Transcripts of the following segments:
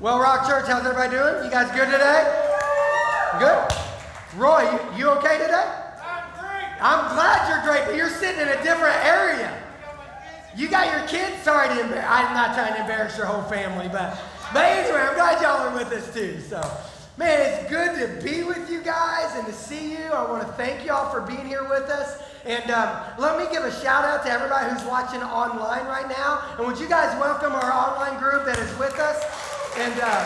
Well, Rock Church, how's everybody doing? You guys good today? Good? Roy, you, you okay today? I'm great. I'm glad you're great, but you're sitting in a different area. You got your kids? Sorry to embarrass. I'm not trying to embarrass your whole family, but but anyway, I'm glad y'all are with us too. So, man, it's good to be with you guys and to see you. I want to thank y'all for being here with us. And um, let me give a shout out to everybody who's watching online right now. And would you guys welcome our online group that is with us? And uh,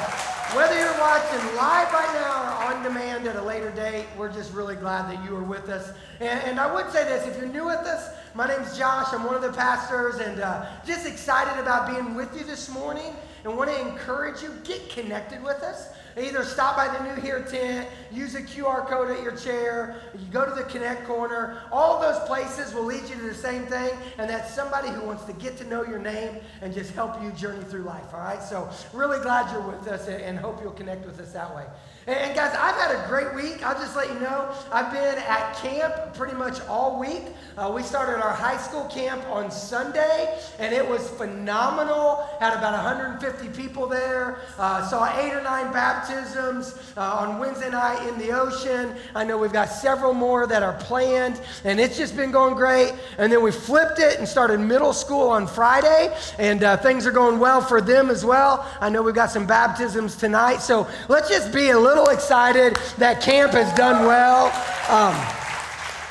whether you're watching live right now or on demand at a later date, we're just really glad that you are with us. And, and I would say this if you're new with us, my name's Josh. I'm one of the pastors, and uh, just excited about being with you this morning and want to encourage you get connected with us. Either stop by the New Here tent, use a QR code at your chair, you go to the Connect Corner. All those places will lead you to the same thing, and that's somebody who wants to get to know your name and just help you journey through life. All right. So really glad you're with us, and hope you'll connect with us that way. And guys, I've had a great week. I'll just let you know, I've been at camp pretty much all week. Uh, we started our high school camp on Sunday, and it was phenomenal. Had about 150 people there. Uh, saw eight or nine baptisms uh, on Wednesday night in the ocean. I know we've got several more that are planned, and it's just been going great. And then we flipped it and started middle school on Friday, and uh, things are going well for them as well. I know we've got some baptisms tonight, so let's just be a little excited that camp has done well. Um,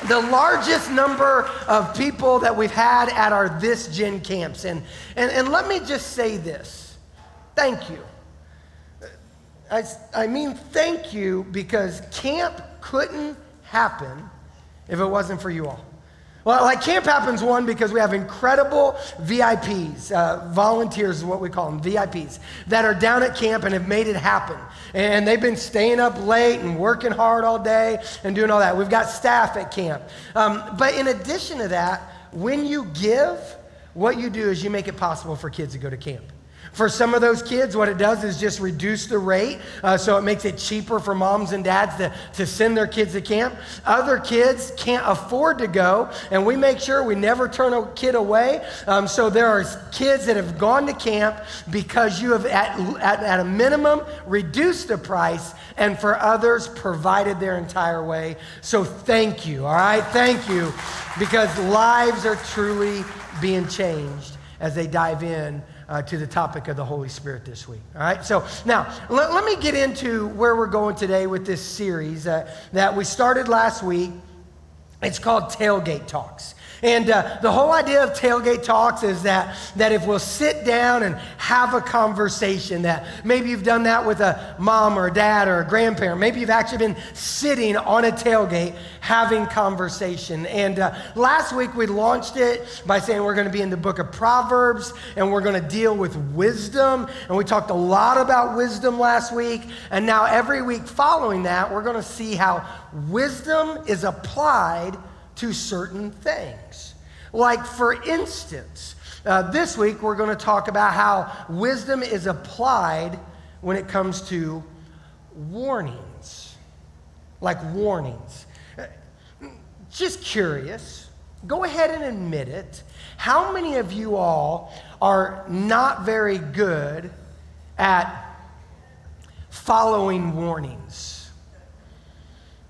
the largest number of people that we've had at our This Gen camps. And, and, and let me just say this thank you. I, I mean, thank you because camp couldn't happen if it wasn't for you all. Well, like Camp Happens one because we have incredible VIPs, uh, volunteers is what we call them, VIPs, that are down at camp and have made it happen. And they've been staying up late and working hard all day and doing all that. We've got staff at camp. Um, but in addition to that, when you give, what you do is you make it possible for kids to go to camp. For some of those kids, what it does is just reduce the rate, uh, so it makes it cheaper for moms and dads to, to send their kids to camp. Other kids can't afford to go, and we make sure we never turn a kid away. Um, so there are kids that have gone to camp because you have, at, at, at a minimum, reduced the price, and for others, provided their entire way. So thank you, all right? Thank you, because lives are truly being changed as they dive in uh, to the topic of the Holy Spirit this week. All right, so now let, let me get into where we're going today with this series uh, that we started last week. It's called Tailgate Talks. And uh, the whole idea of tailgate talks is that, that if we'll sit down and have a conversation, that maybe you've done that with a mom or a dad or a grandparent. Maybe you've actually been sitting on a tailgate having conversation. And uh, last week we launched it by saying we're going to be in the book of Proverbs and we're going to deal with wisdom. And we talked a lot about wisdom last week. And now every week following that, we're going to see how wisdom is applied to certain things. Like, for instance, uh, this week we're going to talk about how wisdom is applied when it comes to warnings. Like warnings. Just curious, go ahead and admit it. How many of you all are not very good at following warnings?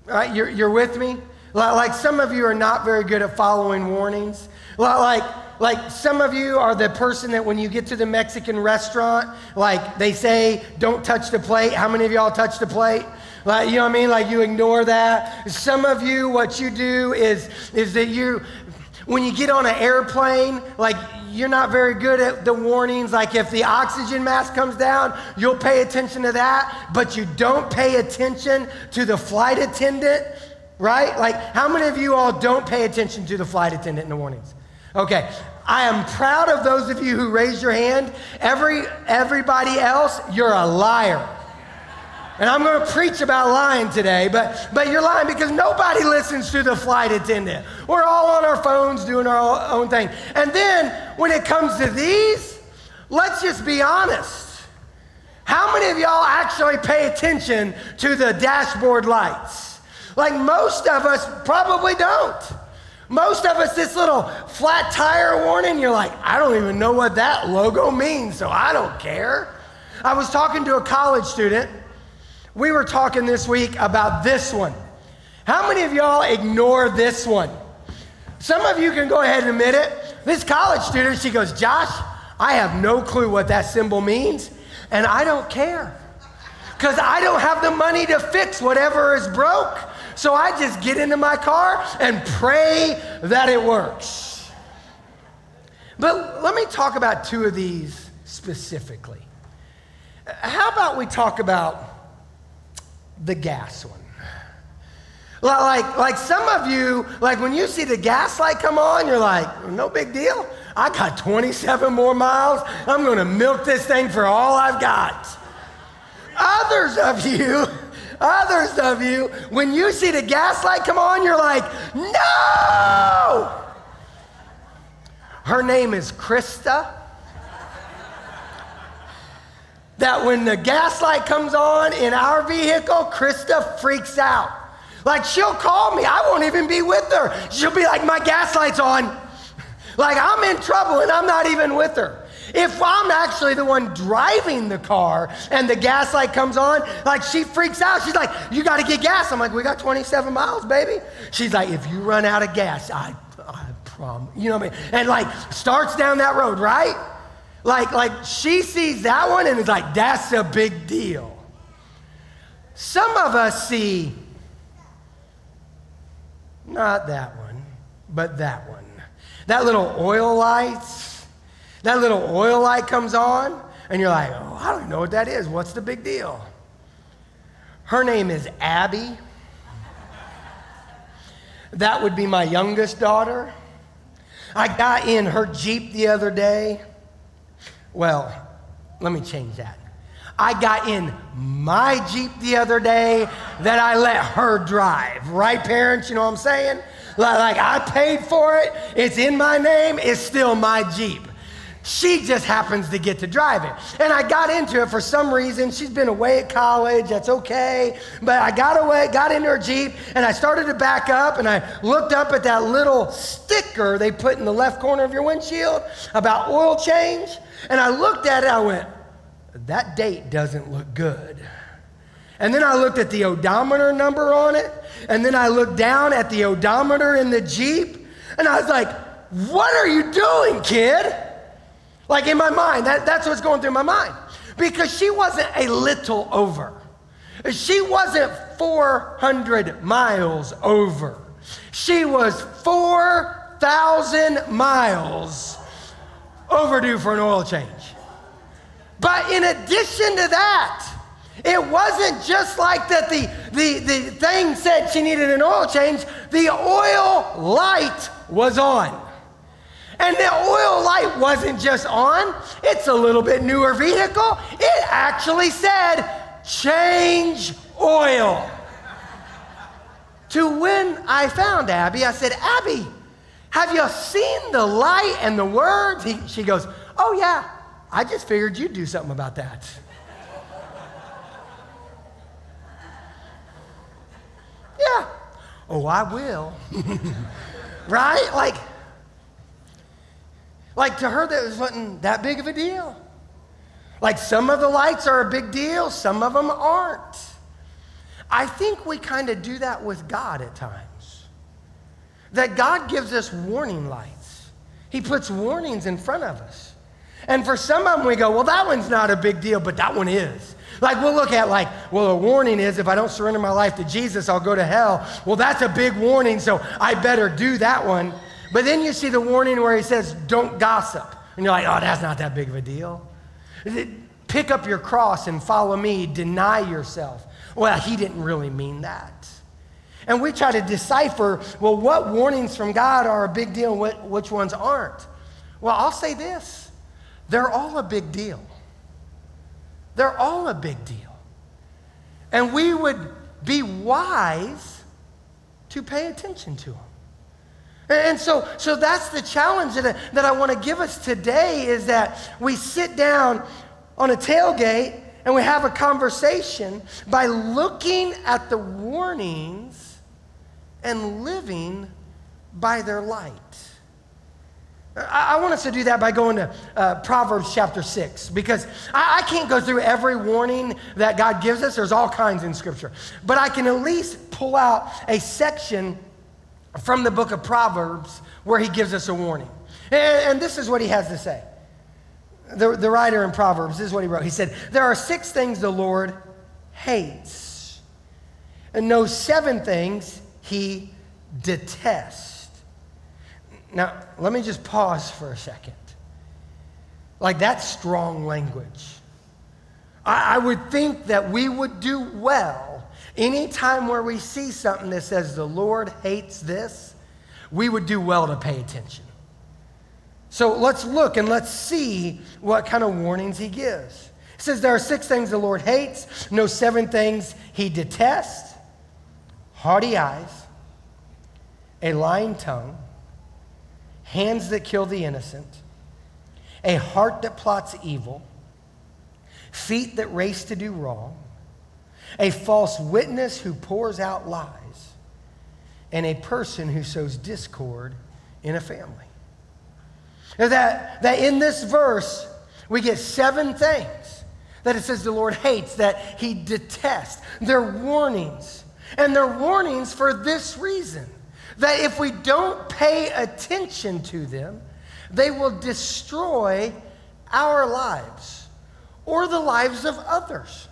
All right, you're, you're with me? Like some of you are not very good at following warnings. Like, like some of you are the person that when you get to the Mexican restaurant, like they say, don't touch the plate. How many of y'all touch the plate? Like, you know what I mean? Like you ignore that. Some of you, what you do is, is that you, when you get on an airplane, like you're not very good at the warnings. Like if the oxygen mask comes down, you'll pay attention to that, but you don't pay attention to the flight attendant right? Like, how many of you all don't pay attention to the flight attendant in the warnings? Okay, I am proud of those of you who raised your hand. Every everybody else, you're a liar. And I'm going to preach about lying today, but, but you're lying because nobody listens to the flight attendant. We're all on our phones doing our own thing. And then when it comes to these, let's just be honest. How many of y'all actually pay attention to the dashboard lights? Like most of us probably don't. Most of us, this little flat tire warning, you're like, I don't even know what that logo means, so I don't care. I was talking to a college student. We were talking this week about this one. How many of y'all ignore this one? Some of you can go ahead and admit it. This college student, she goes, Josh, I have no clue what that symbol means, and I don't care. Because I don't have the money to fix whatever is broke. So I just get into my car and pray that it works. But let me talk about two of these specifically. How about we talk about the gas one? Like, like some of you, like when you see the gas light come on, you're like, no big deal. I got 27 more miles. I'm going to milk this thing for all I've got. Others of you, others of you, when you see the gaslight come on, you're like, no! Her name is Krista. That when the gaslight comes on in our vehicle, Krista freaks out. Like she'll call me, I won't even be with her. She'll be like, my gaslight's on. Like I'm in trouble and I'm not even with her. If I'm actually the one driving the car and the gas light comes on, like she freaks out. She's like, You got to get gas. I'm like, We got 27 miles, baby. She's like, If you run out of gas, I, I promise. You know what I mean? And like starts down that road, right? Like, like she sees that one and is like, That's a big deal. Some of us see not that one, but that one. That little oil lights that little oil light comes on, and you're like, oh, I don't know what that is. What's the big deal? Her name is Abby. That would be my youngest daughter. I got in her Jeep the other day. Well, let me change that. I got in my Jeep the other day that I let her drive. Right, parents? You know what I'm saying? Like, I paid for it, it's in my name, it's still my Jeep. She just happens to get to drive it. And I got into it for some reason. She's been away at college. That's okay. But I got away, got into her Jeep, and I started to back up, and I looked up at that little sticker they put in the left corner of your windshield about oil change. And I looked at it, I went, that date doesn't look good. And then I looked at the odometer number on it, and then I looked down at the odometer in the Jeep, and I was like, what are you doing, kid? Like in my mind, that, that's what's going through my mind. Because she wasn't a little over. She wasn't 400 miles over. She was 4,000 miles overdue for an oil change. But in addition to that, it wasn't just like that the, the, the thing said she needed an oil change, the oil light was on. And the oil light wasn't just on, it's a little bit newer vehicle. It actually said, change oil. to when I found Abby, I said, Abby, have you seen the light and the words? He, she goes, Oh, yeah, I just figured you'd do something about that. yeah. Oh, I will. right? Like, like to her, that wasn't that big of a deal. Like some of the lights are a big deal, some of them aren't. I think we kind of do that with God at times. That God gives us warning lights, He puts warnings in front of us. And for some of them, we go, well, that one's not a big deal, but that one is. Like we'll look at like, well, a warning is if I don't surrender my life to Jesus, I'll go to hell. Well, that's a big warning, so I better do that one. But then you see the warning where he says, don't gossip. And you're like, oh, that's not that big of a deal. Pick up your cross and follow me, deny yourself. Well, he didn't really mean that. And we try to decipher, well, what warnings from God are a big deal and which ones aren't? Well, I'll say this they're all a big deal. They're all a big deal. And we would be wise to pay attention to them. And so, so that's the challenge that I, that I want to give us today is that we sit down on a tailgate and we have a conversation by looking at the warnings and living by their light. I, I want us to do that by going to uh, Proverbs chapter 6 because I, I can't go through every warning that God gives us. There's all kinds in Scripture. But I can at least pull out a section from the book of Proverbs where he gives us a warning. And, and this is what he has to say. The, the writer in Proverbs, this is what he wrote. He said, There are six things the Lord hates, and no seven things he detests. Now, let me just pause for a second. Like, that's strong language. I, I would think that we would do well anytime where we see something that says the Lord hates this, we would do well to pay attention. So let's look and let's see what kind of warnings he gives. He says there are six things the Lord hates, no seven things he detests haughty eyes, a lying tongue, hands that kill the innocent, a heart that plots evil, feet that race to do wrong, a false witness who pours out lies, and a person who sows discord in a family. That, that in this verse, we get seven things that it says the Lord hates, that he detests. They're warnings. And they're warnings for this reason that if we don't pay attention to them, they will destroy our lives or the lives of others.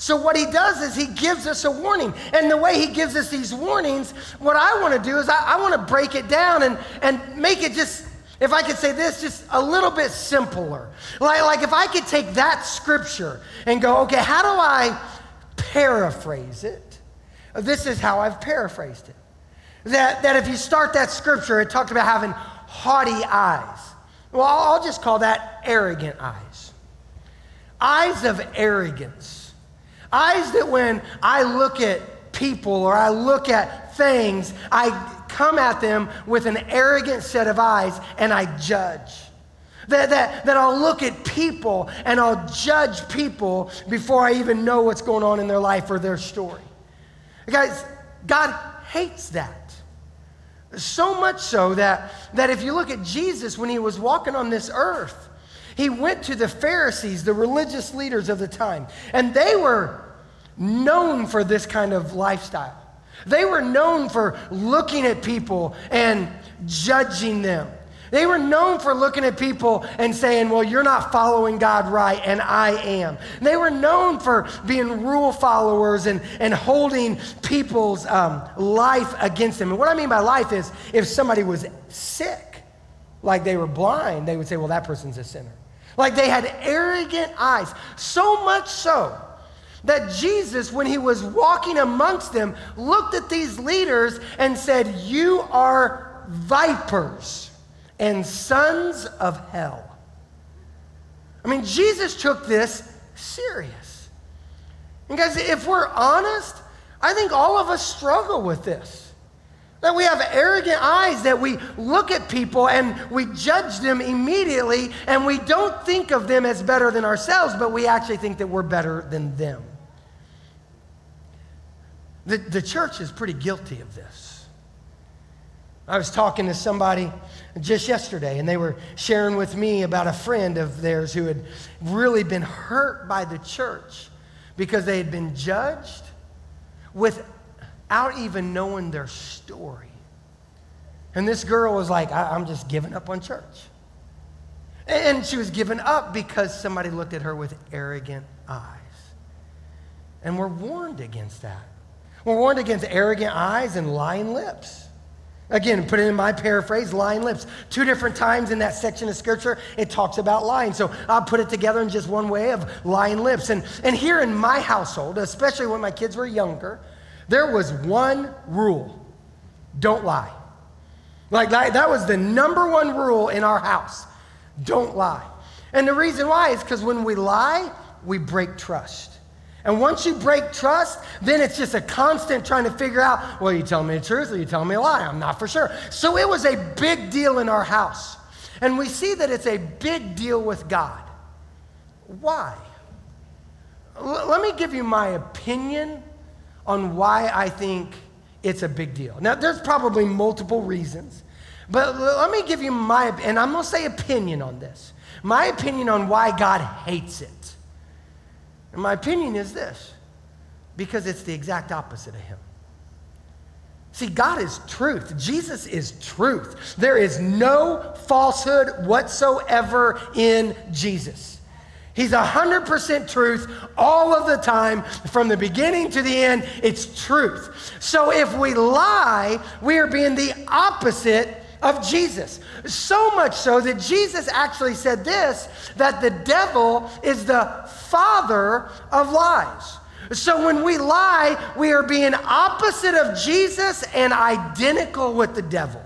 So, what he does is he gives us a warning. And the way he gives us these warnings, what I want to do is I, I want to break it down and, and make it just if I could say this, just a little bit simpler. Like, like if I could take that scripture and go, okay, how do I paraphrase it? This is how I've paraphrased it. That, that if you start that scripture, it talked about having haughty eyes. Well, I'll, I'll just call that arrogant eyes. Eyes of arrogance. Eyes that when I look at people or I look at things, I come at them with an arrogant set of eyes and I judge. That, that, that I'll look at people and I'll judge people before I even know what's going on in their life or their story. Guys, God hates that. So much so that, that if you look at Jesus when he was walking on this earth, he went to the Pharisees, the religious leaders of the time, and they were known for this kind of lifestyle. They were known for looking at people and judging them. They were known for looking at people and saying, Well, you're not following God right, and I am. They were known for being rule followers and, and holding people's um, life against them. And what I mean by life is if somebody was sick, like they were blind, they would say, Well, that person's a sinner. Like they had arrogant eyes, so much so that Jesus, when he was walking amongst them, looked at these leaders and said, You are vipers and sons of hell. I mean, Jesus took this serious. And guys, if we're honest, I think all of us struggle with this. That we have arrogant eyes, that we look at people and we judge them immediately, and we don't think of them as better than ourselves, but we actually think that we're better than them. The, the church is pretty guilty of this. I was talking to somebody just yesterday, and they were sharing with me about a friend of theirs who had really been hurt by the church because they had been judged without even knowing their story. And this girl was like, I- am just giving up on church. And she was given up because somebody looked at her with arrogant eyes. And we're warned against that. We're warned against arrogant eyes and lying lips. Again, put it in my paraphrase, lying lips. Two different times in that section of scripture, it talks about lying. So I'll put it together in just one way of lying lips. And, and here in my household, especially when my kids were younger, there was one rule don't lie. Like that, that was the number one rule in our house don't lie. And the reason why is because when we lie, we break trust. And once you break trust, then it's just a constant trying to figure out, well, you tell me the truth or you tell me a lie. I'm not for sure. So it was a big deal in our house. And we see that it's a big deal with God. Why? L- let me give you my opinion on why I think it's a big deal. Now, there's probably multiple reasons. But let me give you my, and I'm going to say opinion on this. My opinion on why God hates it. And my opinion is this because it's the exact opposite of Him. See, God is truth. Jesus is truth. There is no falsehood whatsoever in Jesus. He's 100% truth all of the time, from the beginning to the end. It's truth. So if we lie, we are being the opposite of Jesus. So much so that Jesus actually said this that the devil is the father of lies. So when we lie, we are being opposite of Jesus and identical with the devil.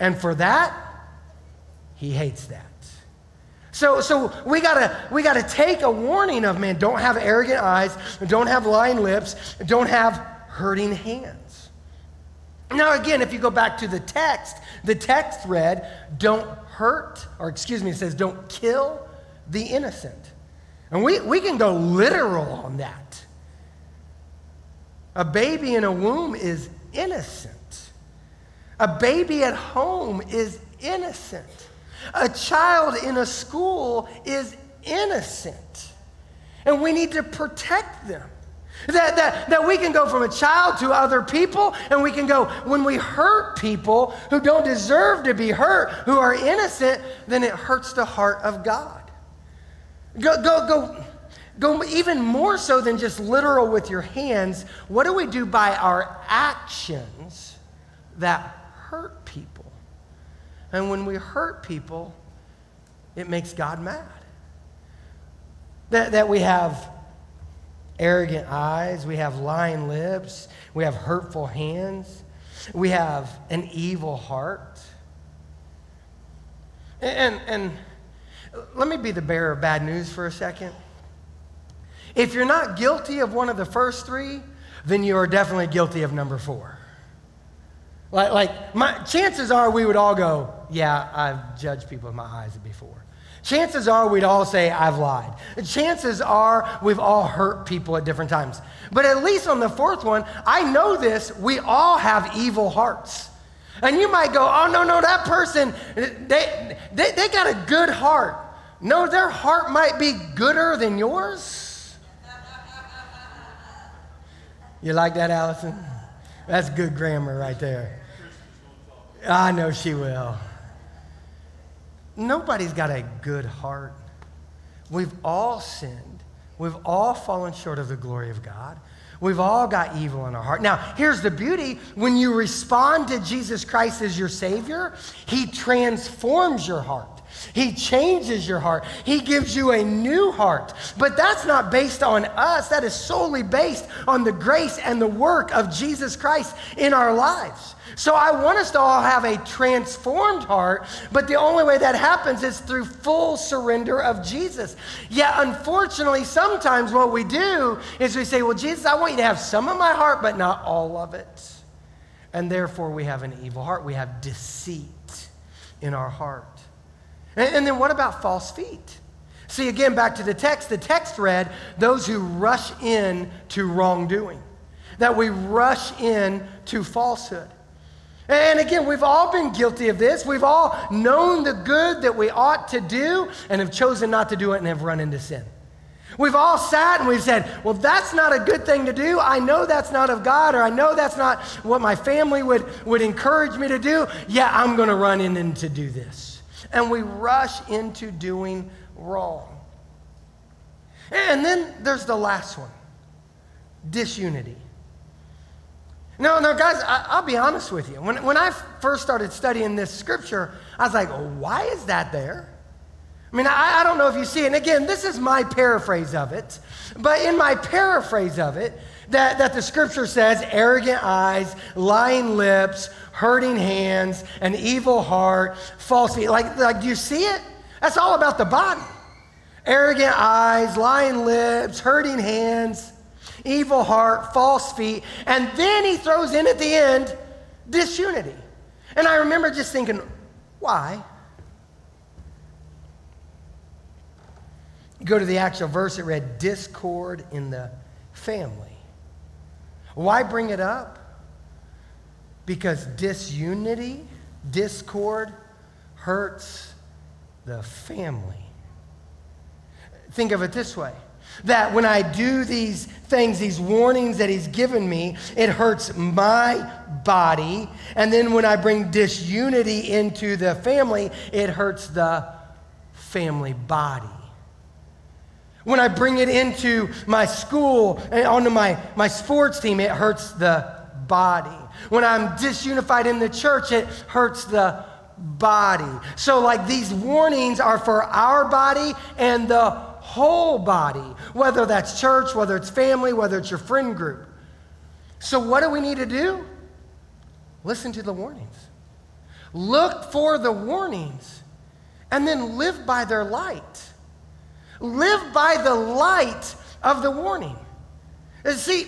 And for that, he hates that. So, so we gotta we gotta take a warning of man, don't have arrogant eyes, don't have lying lips, don't have hurting hands. Now, again, if you go back to the text, the text read, don't hurt, or excuse me, it says, don't kill the innocent. And we, we can go literal on that. A baby in a womb is innocent. A baby at home is innocent. A child in a school is innocent. And we need to protect them. That, that, that we can go from a child to other people, and we can go, when we hurt people who don't deserve to be hurt, who are innocent, then it hurts the heart of God. Go, go, go, go even more so than just literal with your hands. What do we do by our actions that hurt people? And when we hurt people, it makes God mad. That, that we have arrogant eyes, we have lying lips, we have hurtful hands, we have an evil heart. And, and, let me be the bearer of bad news for a second. If you're not guilty of one of the first three, then you are definitely guilty of number four. Like, like my, chances are we would all go, Yeah, I've judged people with my eyes before. Chances are we'd all say, I've lied. Chances are we've all hurt people at different times. But at least on the fourth one, I know this, we all have evil hearts. And you might go, oh, no, no, that person, they, they, they got a good heart. No, their heart might be gooder than yours. You like that, Allison? That's good grammar right there. I know she will. Nobody's got a good heart. We've all sinned. We've all fallen short of the glory of God. We've all got evil in our heart. Now, here's the beauty when you respond to Jesus Christ as your Savior, He transforms your heart. He changes your heart. He gives you a new heart. But that's not based on us, that is solely based on the grace and the work of Jesus Christ in our lives. So I want us to all have a transformed heart, but the only way that happens is through full surrender of Jesus. Yet, unfortunately, sometimes what we do is we say, Well, Jesus, I want you to have some of my heart, but not all of it. And therefore, we have an evil heart. We have deceit in our heart. And, and then what about false feet? See, again, back to the text. The text read, Those who rush in to wrongdoing, that we rush in to falsehood. And again, we've all been guilty of this. We've all known the good that we ought to do and have chosen not to do it and have run into sin. We've all sat and we've said, well, that's not a good thing to do. I know that's not of God, or I know that's not what my family would, would encourage me to do. Yeah, I'm going to run in and to do this. And we rush into doing wrong. And then there's the last one disunity. No, no, guys, I, will be honest with you. When, when I first started studying this scripture, I was like, why is that there? I mean, I, I don't know if you see it. And again, this is my paraphrase of it. But in my paraphrase of it, that, that the scripture says arrogant eyes, lying lips, hurting hands, an evil heart, false feet. Like, like, do you see it? That's all about the body. Arrogant eyes, lying lips, hurting hands evil heart, false feet, and then he throws in at the end disunity. And I remember just thinking, why? You go to the actual verse, it read discord in the family. Why bring it up? Because disunity discord hurts the family. Think of it this way that when I do these things, these warnings that he's given me, it hurts my body. And then when I bring disunity into the family, it hurts the family body. When I bring it into my school and onto my, my sports team, it hurts the body. When I'm disunified in the church, it hurts the body. So, like, these warnings are for our body and the whole body, whether that's church, whether it's family, whether it's your friend group. So, what do we need to do? Listen to the warnings. Look for the warnings and then live by their light. Live by the light of the warning. And see,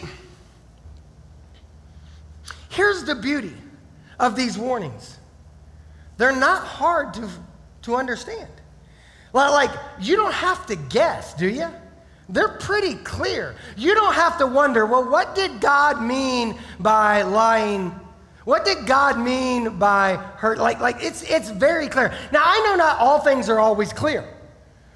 here's the beauty of these warnings they're not hard to, to understand. Like, you don't have to guess, do you? They're pretty clear. You don't have to wonder, well, what did God mean by lying? What did God mean by hurt? Like, like it's, it's very clear. Now, I know not all things are always clear.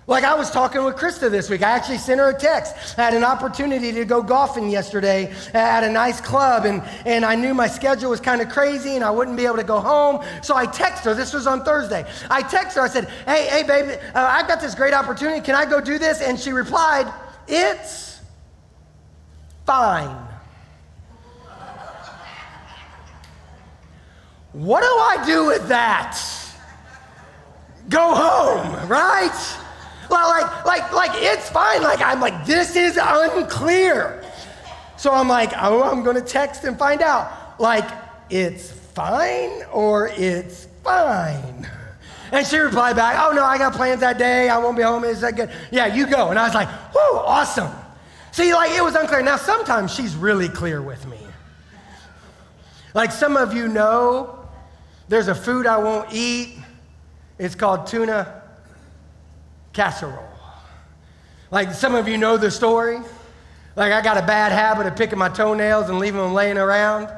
Like I was talking with Krista this week. I actually sent her a text. I had an opportunity to go golfing yesterday at a nice club, and, and I knew my schedule was kind of crazy and I wouldn't be able to go home. So I texted her. This was on Thursday. I texted her. I said, Hey, hey, baby, uh, I've got this great opportunity. Can I go do this? And she replied, It's fine. what do I do with that? Go home, right? Like, like, like, it's fine. Like, I'm like, this is unclear. So I'm like, oh, I'm to text and find out. Like, it's fine or it's fine. And she replied back, oh, no, I got plans that day. I won't be home. Is that good? Yeah, you go. And I was like, whoa, awesome. See, like, it was unclear. Now, sometimes she's really clear with me. Like, some of you know, there's a food I won't eat. It's called tuna casserole. Like some of you know the story. Like I got a bad habit of picking my toenails and leaving them laying around.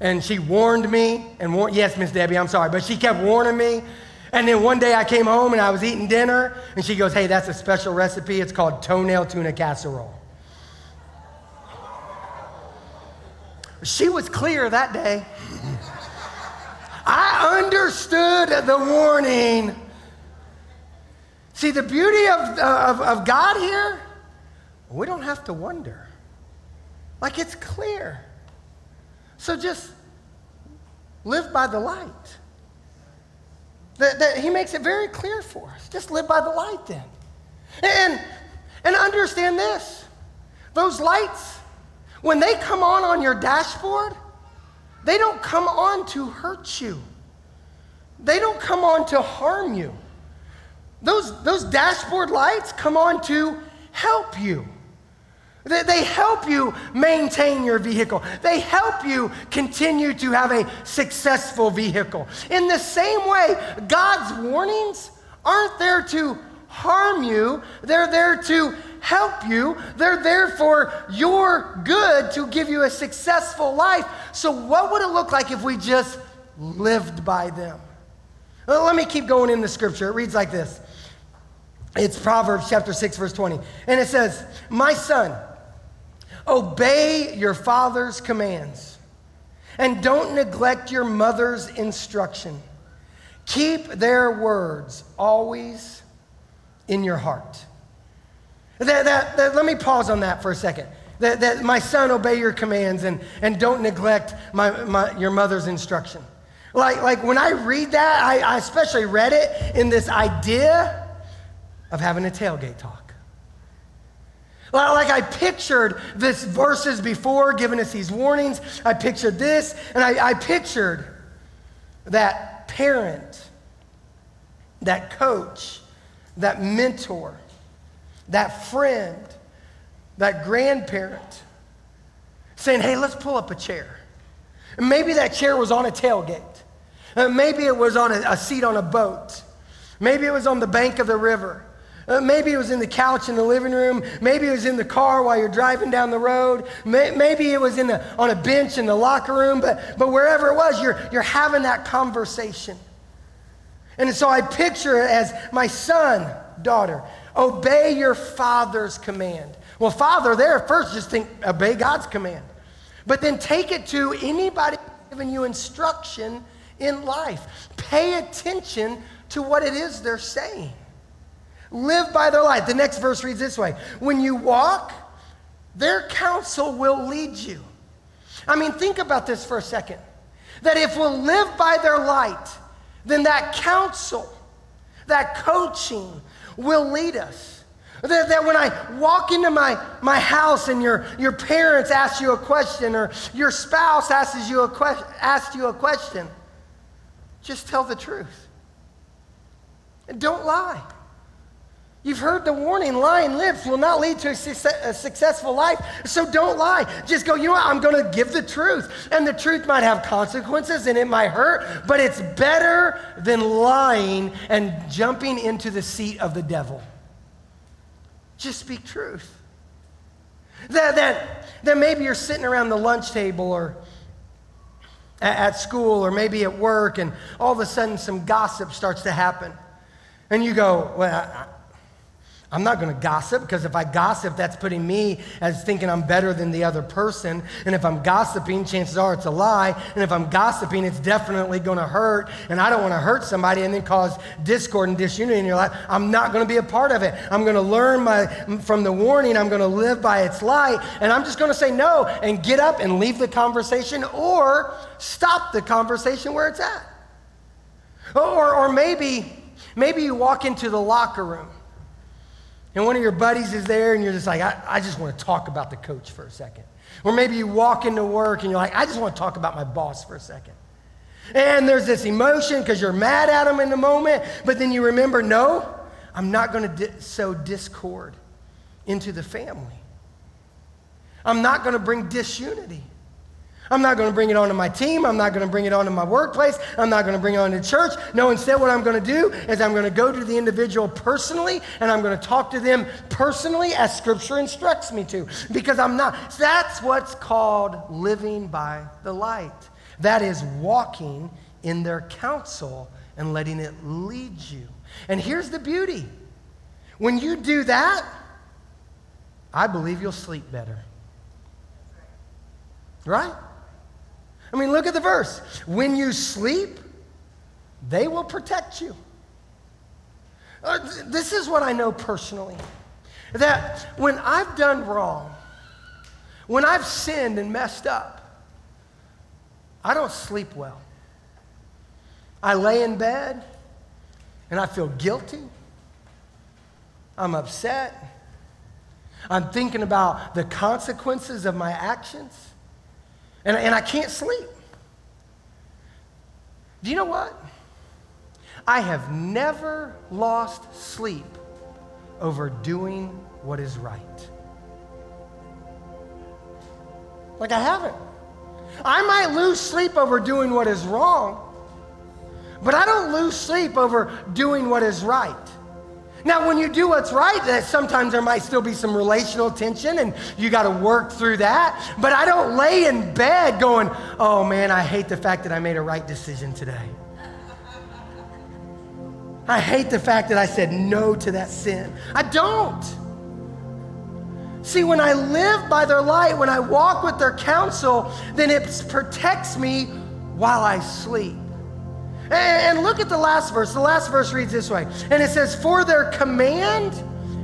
And she warned me, and war- yes, Miss Debbie, I'm sorry, but she kept warning me. And then one day I came home and I was eating dinner, and she goes, Hey, that's a special recipe. It's called toenail tuna casserole. She was clear that day. I understood the warning See, the beauty of, uh, of, of God here, we don't have to wonder. Like it's clear. So just live by the light. That, that he makes it very clear for us. Just live by the light then. And, and understand this those lights, when they come on on your dashboard, they don't come on to hurt you, they don't come on to harm you. Those, those dashboard lights come on to help you. They, they help you maintain your vehicle. They help you continue to have a successful vehicle. In the same way, God's warnings aren't there to harm you, they're there to help you. They're there for your good to give you a successful life. So, what would it look like if we just lived by them? Let me keep going in the scripture. It reads like this it's Proverbs chapter 6, verse 20. And it says, My son, obey your father's commands and don't neglect your mother's instruction. Keep their words always in your heart. That, that, that, let me pause on that for a second. That, that my son, obey your commands and, and don't neglect my, my, your mother's instruction. Like, like when I read that, I, I especially read it in this idea of having a tailgate talk. Like I pictured this verses before, giving us these warnings. I pictured this, and I, I pictured that parent, that coach, that mentor, that friend, that grandparent saying, Hey, let's pull up a chair. And maybe that chair was on a tailgate. Uh, maybe it was on a, a seat on a boat. Maybe it was on the bank of the river. Uh, maybe it was in the couch in the living room. Maybe it was in the car while you're driving down the road. May, maybe it was in the, on a bench in the locker room. But, but wherever it was, you're, you're having that conversation. And so I picture it as my son, daughter, obey your father's command. Well, father, there first just think obey God's command. But then take it to anybody giving you instruction in life. Pay attention to what it is they're saying. Live by their light. The next verse reads this way When you walk, their counsel will lead you. I mean, think about this for a second. That if we'll live by their light, then that counsel, that coaching will lead us. That, that when I walk into my, my house and your, your parents ask you a question or your spouse asks you, a que- asks you a question, just tell the truth. And don't lie. You've heard the warning lying lips will not lead to a, a, successful life. So don't lie. Just go, you know what? I'm going to give the truth. And the truth might have consequences and it might hurt, but it's better than lying and jumping into the seat of the devil. Just speak truth. That, that, that maybe you're sitting around the lunch table or at, at school or maybe at work and all of a sudden some gossip starts to happen. And you go, well, I, I'm not going to gossip because if I gossip, that's putting me as thinking I'm better than the other person. And if I'm gossiping, chances are it's a lie. And if I'm gossiping, it's definitely going to hurt. And I don't want to hurt somebody and then cause discord and disunity in your life. I'm not going to be a part of it. I'm going to learn my, from the warning. I'm going to live by its light. And I'm just going to say no and get up and leave the conversation or stop the conversation where it's at. Or, or maybe, maybe you walk into the locker room and one of your buddies is there and you're just like, I, I just want to talk about the coach for a second. Or maybe you walk into work and you're like, I just want to talk about my boss for a second. And there's this emotion because you're mad at him in the moment, but then you remember, no, I'm not going to di- sow discord into the family. I'm not going to bring disunity. I'm not going to bring it onto my team. I'm not going to bring it onto my workplace. I'm not going to bring it onto church. No, instead, what I'm going to do is I'm going to go to the individual personally and I'm going to talk to them personally as Scripture instructs me to. Because I'm not. That's what's called living by the light. That is walking in their counsel and letting it lead you. And here's the beauty when you do that, I believe you'll sleep better. Right? I mean, look at the verse. When you sleep, they will protect you. Uh, this is what I know personally that when I've done wrong, when I've sinned and messed up, I don't sleep well. I lay in bed and I feel guilty. I'm upset. I'm thinking about the consequences of my actions. And, and I can't sleep. Do you know what? I have never lost sleep over doing what is right. Like I haven't. I might lose sleep over doing what is wrong, but I don't lose sleep over doing what is right. Now, when you do what's right, that sometimes there might still be some relational tension and you got to work through that. But I don't lay in bed going, oh man, I hate the fact that I made a right decision today. I hate the fact that I said no to that sin. I don't. See, when I live by their light, when I walk with their counsel, then it protects me while I sleep. And look at the last verse. The last verse reads this way. And it says, For their command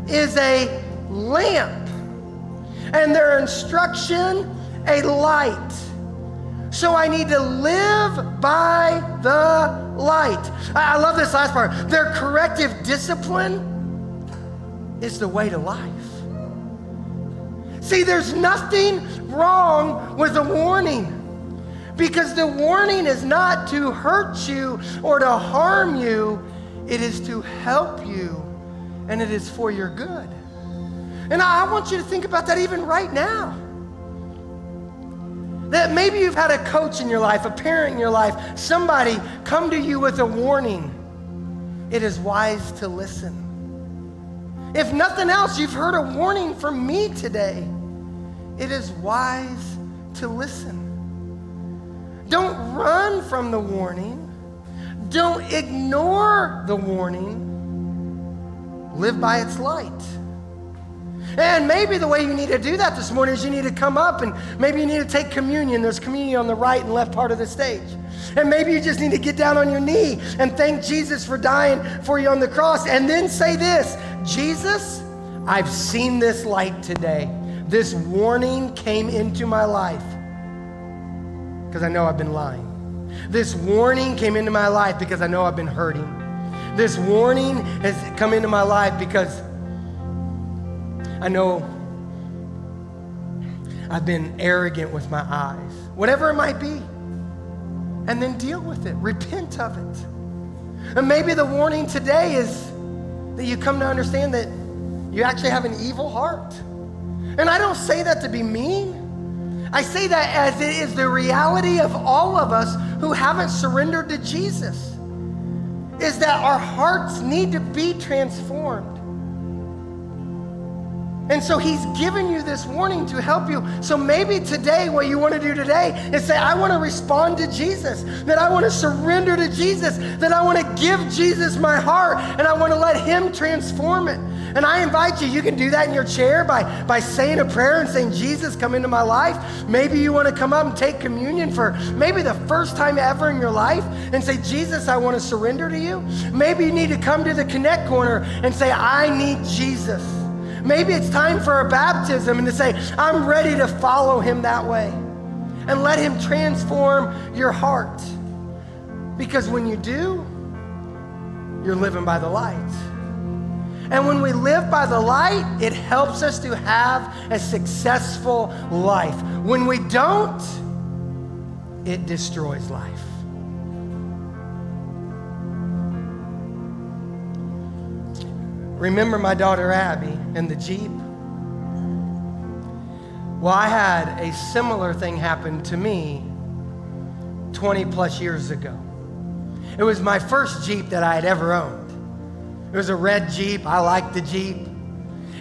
is a lamp, and their instruction a light. So I need to live by the light. I love this last part. Their corrective discipline is the way to life. See, there's nothing wrong with a warning. Because the warning is not to hurt you or to harm you, it is to help you, and it is for your good. And I want you to think about that even right now. That maybe you've had a coach in your life, a parent in your life, somebody come to you with a warning. It is wise to listen. if nothing else, you've heard a warning from me today. It is wise to listen. Don't run from the warning. Don't ignore the warning. Live by its light. And maybe the way you need to do that this morning is you need to come up and maybe you need to take communion. There's communion on the right and left part of the stage. And maybe you just need to get down on your knee and thank Jesus for dying for you on the cross. And then say this Jesus, I've seen this light today. This warning came into my life because I know I've been lying. This warning came into my life because I know I've been hurting. This warning has come into my life because I know I've been arrogant with my eyes, whatever it might be. And then deal with it, repent of it. And maybe the warning today is that you come to understand that you actually have an evil heart. And I don't say that to be mean. I say that as it is the reality of all of us who haven't surrendered to Jesus. Is that our hearts need to be transformed. And so he's given you this warning to help you. So maybe today, what you want to do today is say, I want to respond to Jesus, that I want to surrender to Jesus, that I want to give Jesus my heart, and I want to let him transform it. And I invite you, you can do that in your chair by, by saying a prayer and saying, Jesus, come into my life. Maybe you want to come up and take communion for maybe the first time ever in your life and say, Jesus, I want to surrender to you. Maybe you need to come to the Connect Corner and say, I need Jesus. Maybe it's time for a baptism and to say, I'm ready to follow him that way. And let him transform your heart. Because when you do, you're living by the light. And when we live by the light, it helps us to have a successful life. When we don't, it destroys life. Remember my daughter Abby and the Jeep? Well, I had a similar thing happen to me 20 plus years ago. It was my first Jeep that I had ever owned. It was a red Jeep. I liked the Jeep.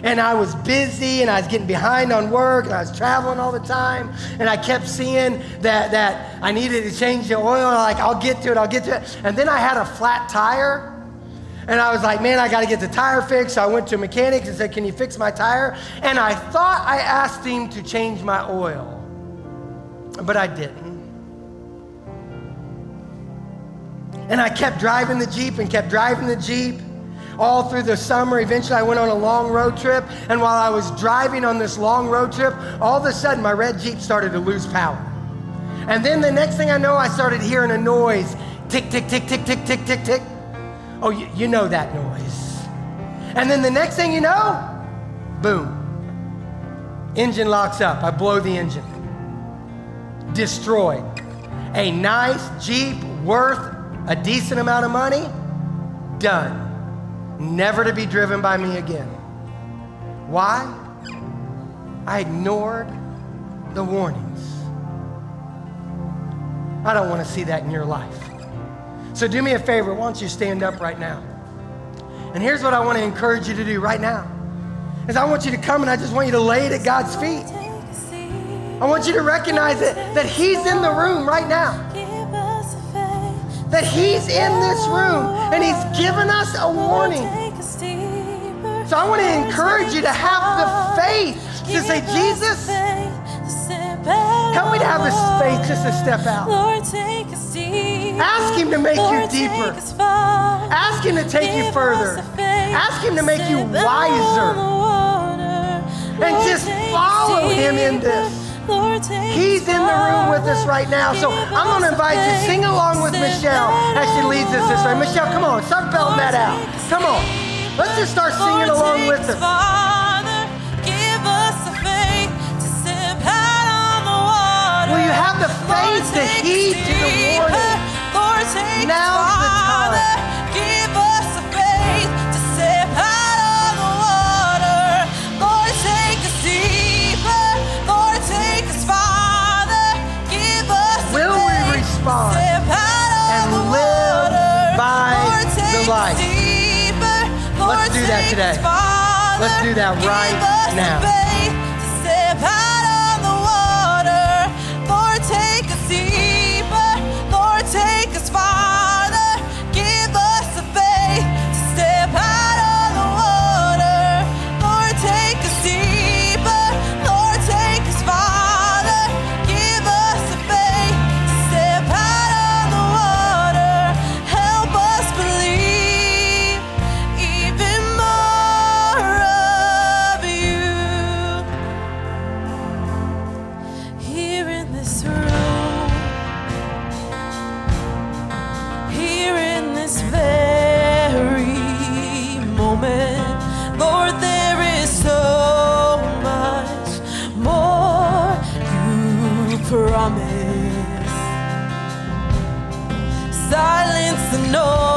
And I was busy and I was getting behind on work and I was traveling all the time. And I kept seeing that, that I needed to change the oil. And I'm like, I'll get to it, I'll get to it. And then I had a flat tire. And I was like, man, I got to get the tire fixed. So I went to a mechanic and said, can you fix my tire? And I thought I asked him to change my oil, but I didn't. And I kept driving the Jeep and kept driving the Jeep all through the summer. Eventually, I went on a long road trip. And while I was driving on this long road trip, all of a sudden, my red Jeep started to lose power. And then the next thing I know, I started hearing a noise tick, tick, tick, tick, tick, tick, tick, tick. Oh, you, you know that noise. And then the next thing you know, boom. Engine locks up. I blow the engine. Destroyed. A nice Jeep worth a decent amount of money, done. Never to be driven by me again. Why? I ignored the warnings. I don't want to see that in your life. So do me a favor, why don't you stand up right now? And here's what I want to encourage you to do right now. Is I want you to come and I just want you to lay it at God's feet. I want you to recognize that, that He's in the room right now. That He's in this room and He's given us a warning. So I want to encourage you to have the faith to say, Jesus, help me to have this faith just to step out. Ask Him to make you deeper. Ask Him to take you further. Ask Him to make you wiser. And just follow Him in this. He's in the room with us right now. So I'm going to invite you to sing along with Michelle as she leads us this way. Michelle, come on, start belting that out. Come on. Let's just start singing along with us. Will you have the faith to heed to the warning? Now's the time. Give us the faith to step out on the water. Lord, take us deeper. Lord, take us farther. Give us the Will we faith to respond step out on and the live water. by Lord, the light? deeper. Lord, Let's do that today. farther. Let's do that right now. Silence the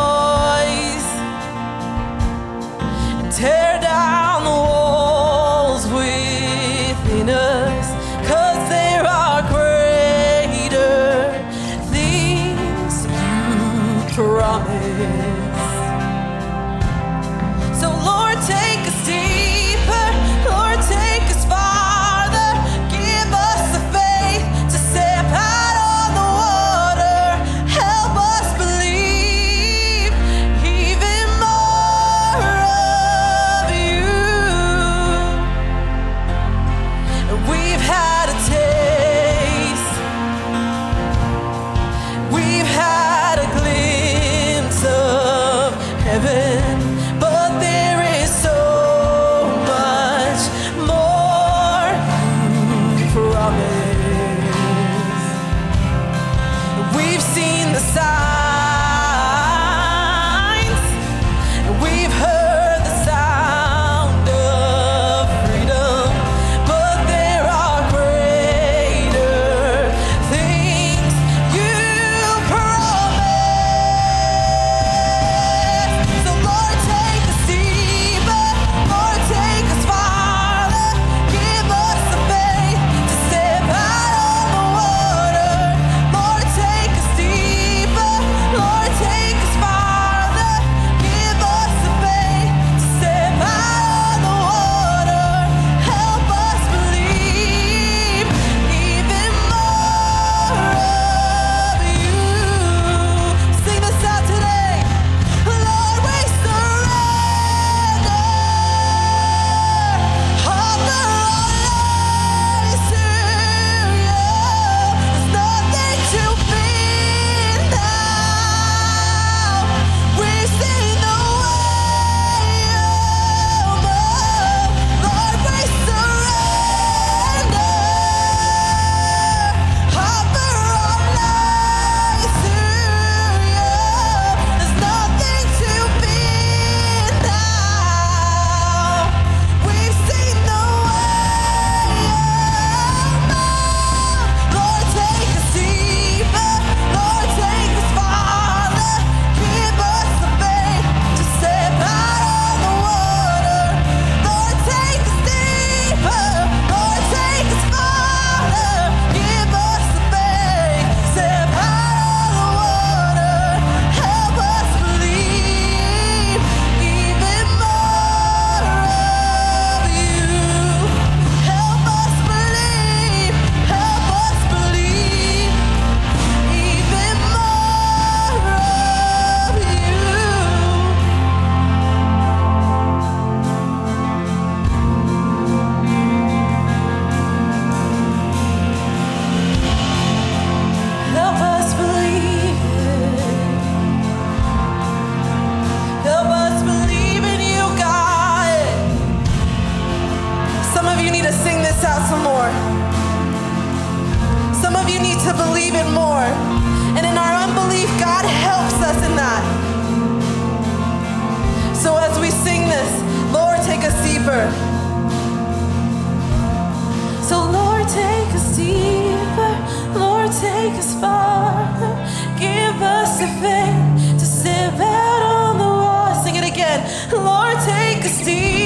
the.